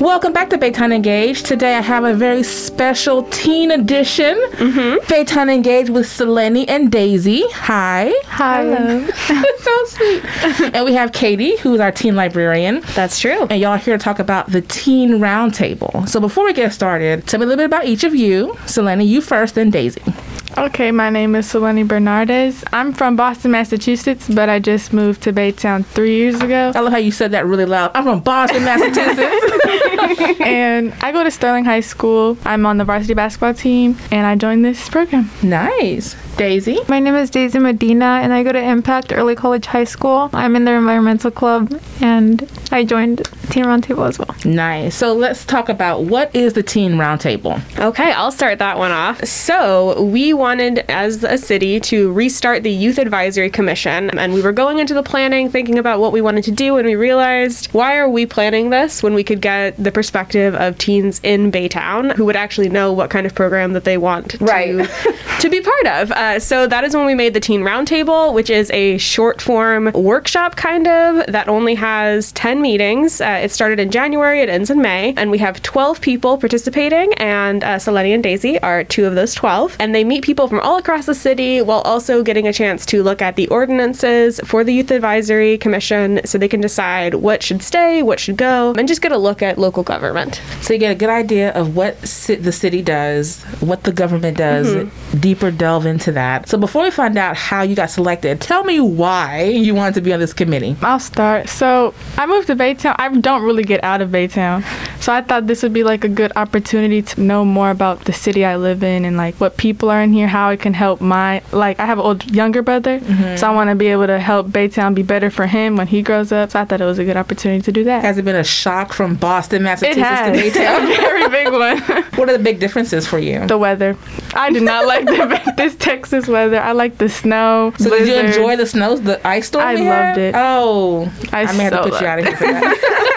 Welcome back to Baytown Engage. Today I have a very special teen edition. Mm-hmm. Baytown Engage with Selene and Daisy. Hi. Hi. Hello. so sweet. and we have Katie, who's our teen librarian. That's true. And y'all here to talk about the Teen Roundtable. So before we get started, tell me a little bit about each of you. Selene, you first, then Daisy. Okay, my name is Selene Bernardes. I'm from Boston, Massachusetts, but I just moved to Baytown three years ago. I love how you said that really loud. I'm from Boston, Massachusetts. and I go to Sterling High School. I'm on the varsity basketball team, and I joined this program. Nice. Daisy? My name is Daisy Medina, and I go to Impact Early College High School. I'm in their environmental club, and I joined Teen Roundtable as well. Nice. So let's talk about what is the Teen Roundtable. Okay, I'll start that one off. So we wanted, as a city, to restart the Youth Advisory Commission, and we were going into the planning, thinking about what we wanted to do, and we realized, why are we planning this when we could get the perspective of teens in Baytown who would actually know what kind of program that they want right. to, to be part of? Uh, so that is when we made the Teen Roundtable, which is a short form workshop kind of that only has 10 meetings. Uh, it started in January, it ends in May, and we have 12 people participating, and uh, Selene and Daisy are two of those 12. And they meet people from all across the city while also getting a chance to look at the ordinances for the Youth Advisory Commission so they can decide what should stay, what should go, and just get a look at local government. So you get a good idea of what the city does, what the government does, mm-hmm. deeper delve into that that. So before we find out how you got selected, tell me why you wanted to be on this committee. I'll start. So I moved to Baytown. I don't really get out of Baytown. So I thought this would be like a good opportunity to know more about the city I live in and like what people are in here, how it can help my like I have an old younger brother, mm-hmm. so I want to be able to help Baytown be better for him when he grows up. So I thought it was a good opportunity to do that. Has it been a shock from Boston, Massachusetts to Baytown? a very big one. what are the big differences for you? The weather. I do not like the, this Texas weather. I like the snow. So blizzards. did you enjoy the snows, the ice storm? I loved had? it. Oh, I, I may have to put you out of here for that.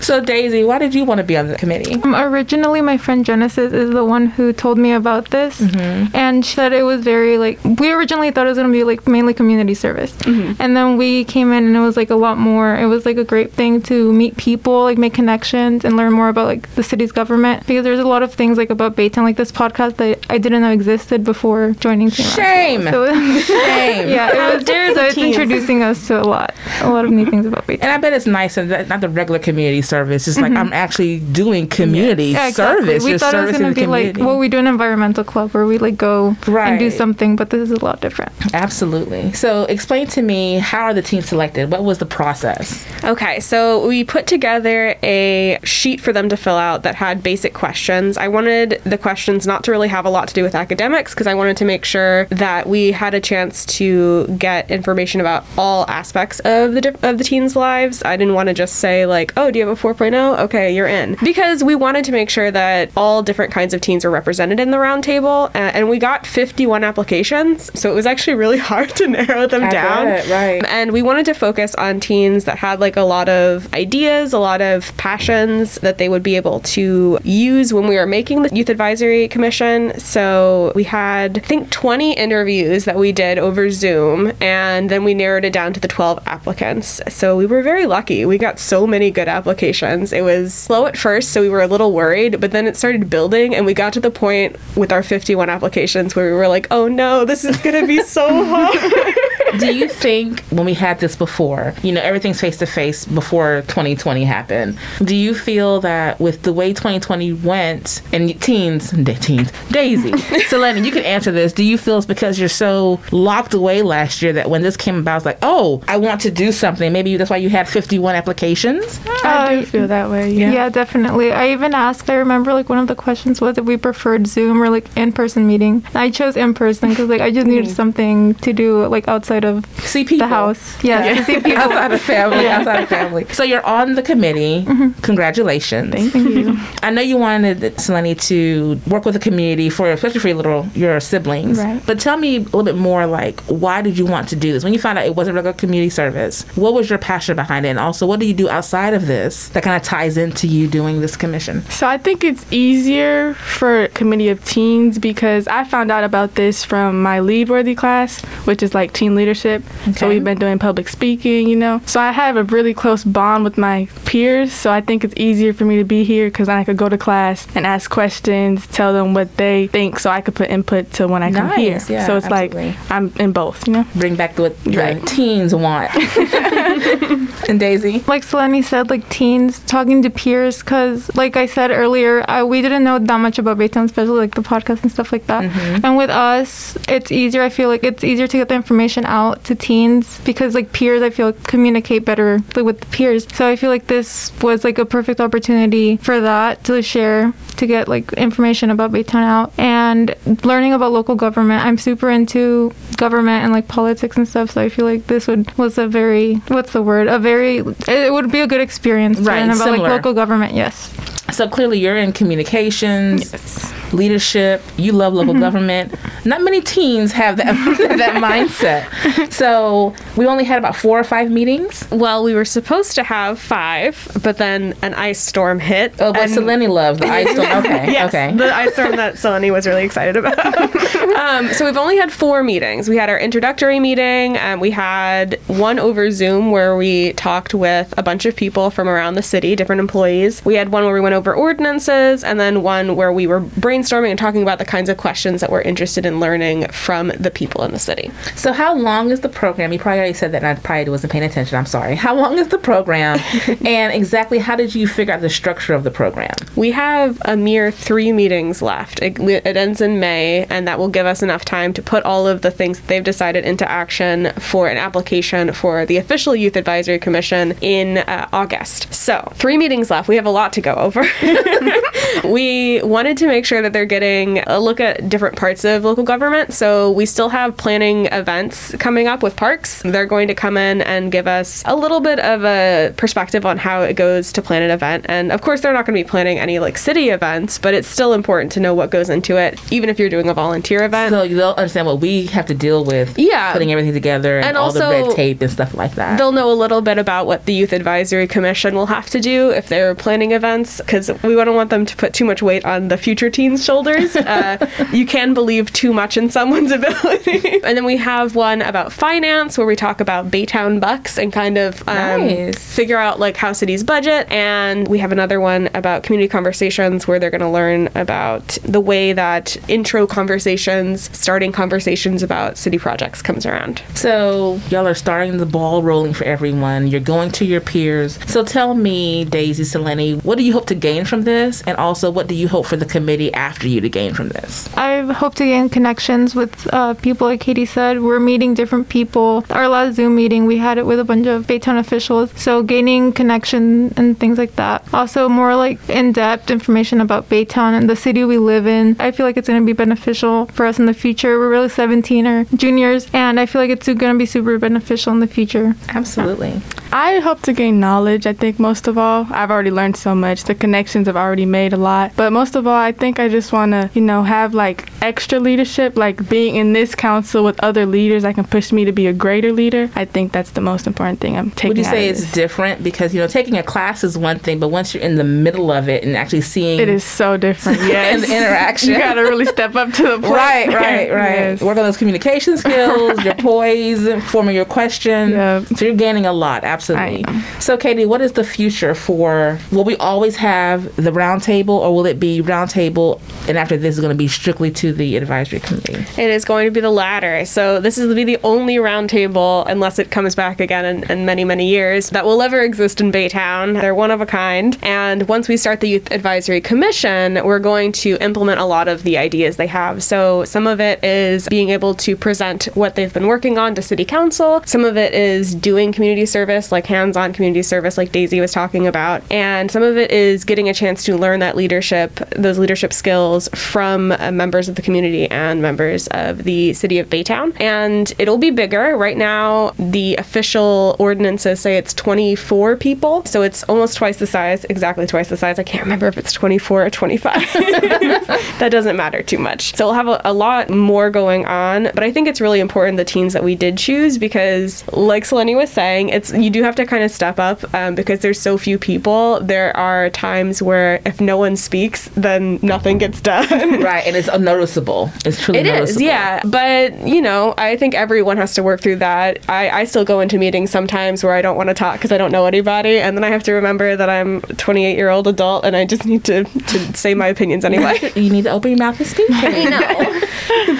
So, Daisy, why did you want to be on the committee? Um, originally, my friend Genesis is the one who told me about this, mm-hmm. and she said it was very like we originally thought it was going to be like mainly community service, mm-hmm. and then we came in and it was like a lot more. It was like a great thing to meet people, like make connections, and learn more about like the city's government because there's a lot of things like about Baytown, like this podcast that I didn't know existed before joining. Shame. So, Shame. yeah, it was, so it's introducing us to a lot, a lot of new things about Baytown. And I bet it's nice and not the regular community service service. It's mm-hmm. like I'm actually doing community yeah, exactly. service. We thought it was going to be like well, we do an environmental club where we like go right. and do something, but this is a lot different. Absolutely. So explain to me how are the teams selected? What was the process? Okay, so we put together a sheet for them to fill out that had basic questions. I wanted the questions not to really have a lot to do with academics because I wanted to make sure that we had a chance to get information about all aspects of the of the teens' lives. I didn't want to just say like, "Oh, do you have a 4.0, okay, you're in. Because we wanted to make sure that all different kinds of teens are represented in the roundtable, uh, and we got 51 applications, so it was actually really hard to narrow them I down. It, right. And we wanted to focus on teens that had like a lot of ideas, a lot of passions that they would be able to use when we were making the Youth Advisory Commission. So we had, I think, 20 interviews that we did over Zoom, and then we narrowed it down to the 12 applicants. So we were very lucky. We got so many good applications applications. It was slow at first, so we were a little worried, but then it started building, and we got to the point with our 51 applications where we were like, oh no, this is going to be so hard. Do you think when we had this before, you know, everything's face to face before 2020 happened, do you feel that with the way 2020 went and teens, teens, Daisy, Selena, you can answer this. Do you feel it's because you're so locked away last year that when this came about, it's like, oh, I want to do something. Maybe that's why you had 51 applications? I do feel that way. Yeah. yeah, definitely. I even asked. I remember like one of the questions was if we preferred Zoom or like in person meeting. I chose in person because like I just needed mm. something to do like outside of see people. the house. Yeah, yeah. see people outside of family. Yeah. Outside of family. So you're on the committee. Mm-hmm. Congratulations. Thank you. I know you wanted Selene to work with the community for especially for your little your siblings. Right. But tell me a little bit more like why did you want to do this? When you found out it wasn't regular community service, what was your passion behind it? And also what do you do outside of this that kind of ties into you doing this commission? So I think it's easier for committee of teens because I found out about this from my lead worthy class, which is like teen leadership leadership. Okay. So we've been doing public speaking, you know. So I have a really close bond with my peers. So I think it's easier for me to be here because I could go to class and ask questions, tell them what they think, so I could put input to when I come here. Yeah, so it's absolutely. like I'm in both, you know. Bring back what the Right. teens want. and Daisy. like Selene said, like teens talking to peers, because like I said earlier, I, we didn't know that much about Baytown, especially like the podcast and stuff like that. Mm-hmm. And with us, it's easier. I feel like it's easier to get the information out to teens because like peers, I feel communicate better with the peers. So I feel like this was like a perfect opportunity for that to share to get like information about Baytown out and learning about local government. I'm super into government and like politics and stuff, so I feel like this would was a very what's the word? A very it would be a good experience to Right, learn about similar. like local government. Yes. So clearly you're in communications, yes. leadership, you love local mm-hmm. government. Not many teens have that that mindset. So we only had about four or five meetings. Well, we were supposed to have five, but then an ice storm hit. Oh, but Selene loves the ice storm. Okay, Yes, okay. the ice storm that Selene was really excited about. um, so we've only had four meetings. We had our introductory meeting, and we had one over Zoom where we talked with a bunch of people from around the city, different employees. We had one where we went over ordinances, and then one where we were brainstorming and talking about the kinds of questions that we're interested in learning from the people in the city. So how long is the program? You probably already said that, and I probably wasn't paying attention. I'm sorry. How long is the program, and exactly how did you figure out the structure of the program? We have a mere three meetings left. It, it ends in May, and that will give us enough time to put all of the things that they've decided into action for an application for the official Youth Advisory Commission in uh, August. So, three meetings left. We have a lot to go over. we wanted to make sure that they're getting a look at different parts of local government. So, we still have planning events coming up with parks. They're going to come in and give us a little bit of a perspective on how it goes to plan an event. And of course, they're not going to be planning any like city events, but it's still important to know what goes into it, even if you're doing a volunteer event. So they'll understand what we have to deal with. Yeah. putting everything together and, And all the red tape and stuff like that. They'll know a little bit about what the Youth Advisory Commission will have to do if they're planning events, because we wouldn't want them to put too much weight on the future teens' shoulders. Uh, you can believe too much in someone's ability. and then we have one about finance, where we talk about Baytown bucks and kind of um, Nice. figure out like how cities budget. And we have another one about community conversations, where they're going to learn about the way that intro conversations, starting conversations about city projects comes around. So y'all are starting the ball rolling for everyone. You're going to your peers. So tell me, Daisy Selene, what do you hope to gain from this, and also what do you hope for the committee after you to gain from this? I hope to gain connections with uh, people, like Katie said. We're meeting different people. Our last Zoom meeting, we had it with a bunch of Baytown officials. So gaining connection and things like that. Also, more like in-depth information about Baytown and the city we live in. I feel like it's going to be beneficial for us in the future. We're really 17 or juniors, and I feel like it's going to be super beneficial in the future. Absolutely. I hope to gain knowledge. I think most of all, I've already learned so much. The connections I've already made a lot. But most of all, I think I just want to, you know, have like extra leadership, like being in this council with other leaders that can push me to be a greater leader. I think that's the most important thing I'm taking. Would you say it's different because you know taking a class is one thing, but once you're in the middle of it and actually seeing It is so different. Yes. the interaction. you gotta really step up to the plate. Right, right, right. Yes. Work on those communication skills, your poise, forming your question. Yep. So you're gaining a lot, absolutely. Am. So, Katie, what is the future for? Will we always have the roundtable, or will it be roundtable? and after this is going to be strictly to the advisory committee? It is going to be the latter. So this is to be the only roundtable, unless it comes back again in, in many, many years, that will ever exist in Baytown. They're one of a kind. And once we start the Youth Advisory Commission, we're going to implement a lot of the ideas they have. So some of it is being able to present what they've been working on to City Council. Some of it is doing community service, like hands-on community service, like Daisy was talking about. And some of it is getting a chance to learn that leadership, those leadership skills from uh, members of the community and members of the city of Baytown. And it'll be bigger. Right now, the official ordinances say it's 24 people. So it's almost twice the size, exactly twice the size. I can't remember if it's 24 or 25. that doesn't matter too much. So we'll have a, a lot more going on. But I think it's really important the teams that we did choose because, like Selene was saying, it's you do have to kind of step up um, because there's so few people. There are times where if no one speaks, then nothing gets done. Right, and it's noticeable noticeable. It's truly It is, noticeable. yeah. But, you know, I think everyone has to work through that. I, I still go into meetings sometimes where I don't want to talk because I don't know anybody. And then I have to remember that I'm a 28 year old adult and I just need to, to say my opinions anyway. You need to open your mouth and speak. I know.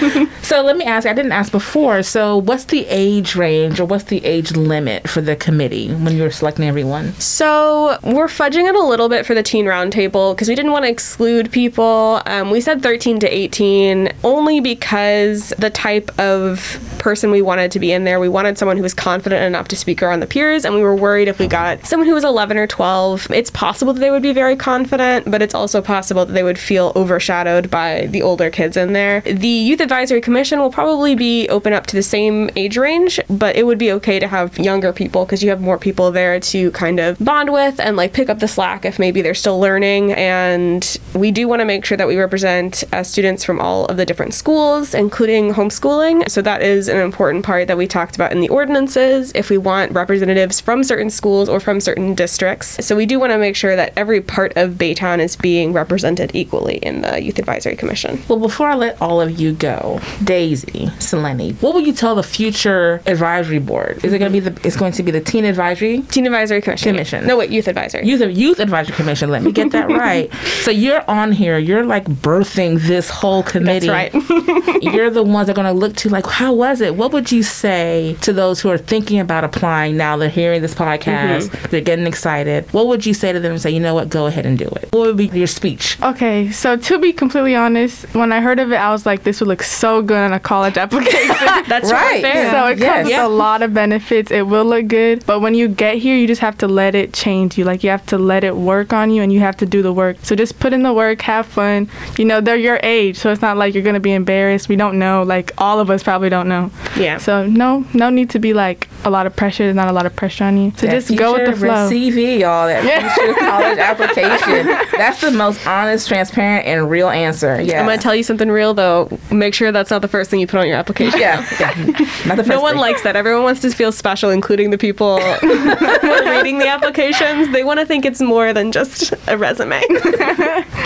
So let me ask. I didn't ask before. So what's the age range or what's the age limit for the committee when you're selecting everyone? So we're fudging it a little bit for the teen roundtable because we didn't want to exclude people. Um, we said 13 to 18 only because the type of person we wanted to be in there, we wanted someone who was confident enough to speak around the peers, and we were worried if we got someone who was 11 or 12, it's possible that they would be very confident, but it's also possible that they would feel overshadowed by the older kids in there. The Youth Advisory Commission will probably be open up to the same age range, but it would be okay to have younger people because you have more people there to kind of bond with and like pick up the slack if maybe they're still learning. And we do want to make sure that we represent uh, students from all of the different schools, including homeschooling. So that is an important part that we talked about in the ordinances if we want representatives from certain schools or from certain districts. So we do want to make sure that every part of Baytown is being represented equally in the Youth Advisory Commission. Well, before I let all of you go, Daisy, Selene, what will you tell the future advisory board? Is it going to be the? It's going to be the teen advisory, Teen Advisory Commission. Commission. No, wait, Youth Advisory. youth youth advisory commission. Let me get that right. So you're on here. You're like birthing this whole committee. That's right. you're the ones that are going to look to like, how was it? What would you say to those who are thinking about applying now? They're hearing this podcast. Mm-hmm. They're getting excited. What would you say to them and say, you know what, go ahead and do it? What would be your speech? Okay, so to be completely honest, when I heard of it, I was like, this would look so good on a college application. That's Right. fair. So it Yes. comes with a lot of benefits. It will look good, but when you get here, you just have to let it change you. Like you have to let it work on you, and you have to do the work. So just put in the work, have fun. You know, they're your age, so it's not like you're gonna be embarrassed. We don't know. Like all of us probably don't know. Yeah. So no, no need to be like a lot of pressure. There's not a lot of pressure on you. So That just go with the flow. CV, y'all. That future college application. That's the most honest, transparent, and real answer. Yeah. I'm gonna tell you something real though. Make sure that's not the first thing you put on your application. Yeah, yeah. Not the first No one thing. likes that. Everyone wants to feel special, including the people reading the applications. They want to think it's more than just a resume.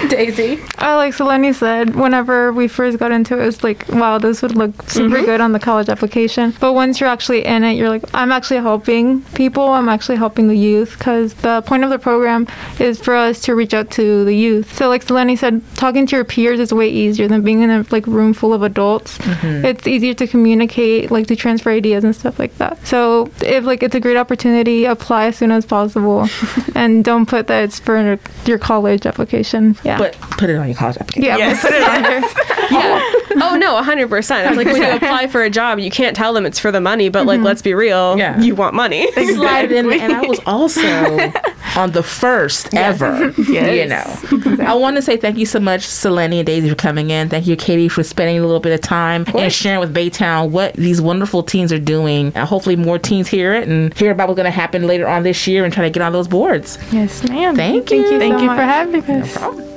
Daisy. Uh, like Selene said, whenever we first got into it, it was like, wow, this would look super good on the college application. But once you're actually in it, you're like, I'm actually helping people. I'm actually helping the youth because the point of the program is for us to reach out to the youth. So, like Selene said, talking to your peers is way easier than being in a like room full of adults. Mm-hmm. It's easier to communicate, like to transfer ideas and stuff like that. So, if like it's a great opportunity, apply as soon as possible, and don't put that it's for your college application. Yeah. But put it on your college application. Yeah, Yes. put it on there. yeah. Oh no, 100%. It's like when you apply for a job, you can't tell them it's for the money, but like mm-hmm. let's be real, Yeah. you want money. Slide it in, and I was also on the first ever. You know, I want to say thank you so much, Selene and Daisy, for coming in. Thank you, Katie, for spending a little bit of time and sharing with Baytown what these wonderful teens are doing. And hopefully, more teens hear it and hear about what's going to happen later on this year and try to get on those boards. Yes, ma'am. Thank Thank you. you. Thank so you much. for having us.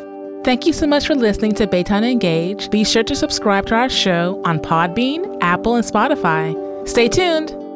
Thank you so much for listening to Baytown Engage. Be sure to subscribe to our show on Podbean, Apple, and Spotify. Stay tuned.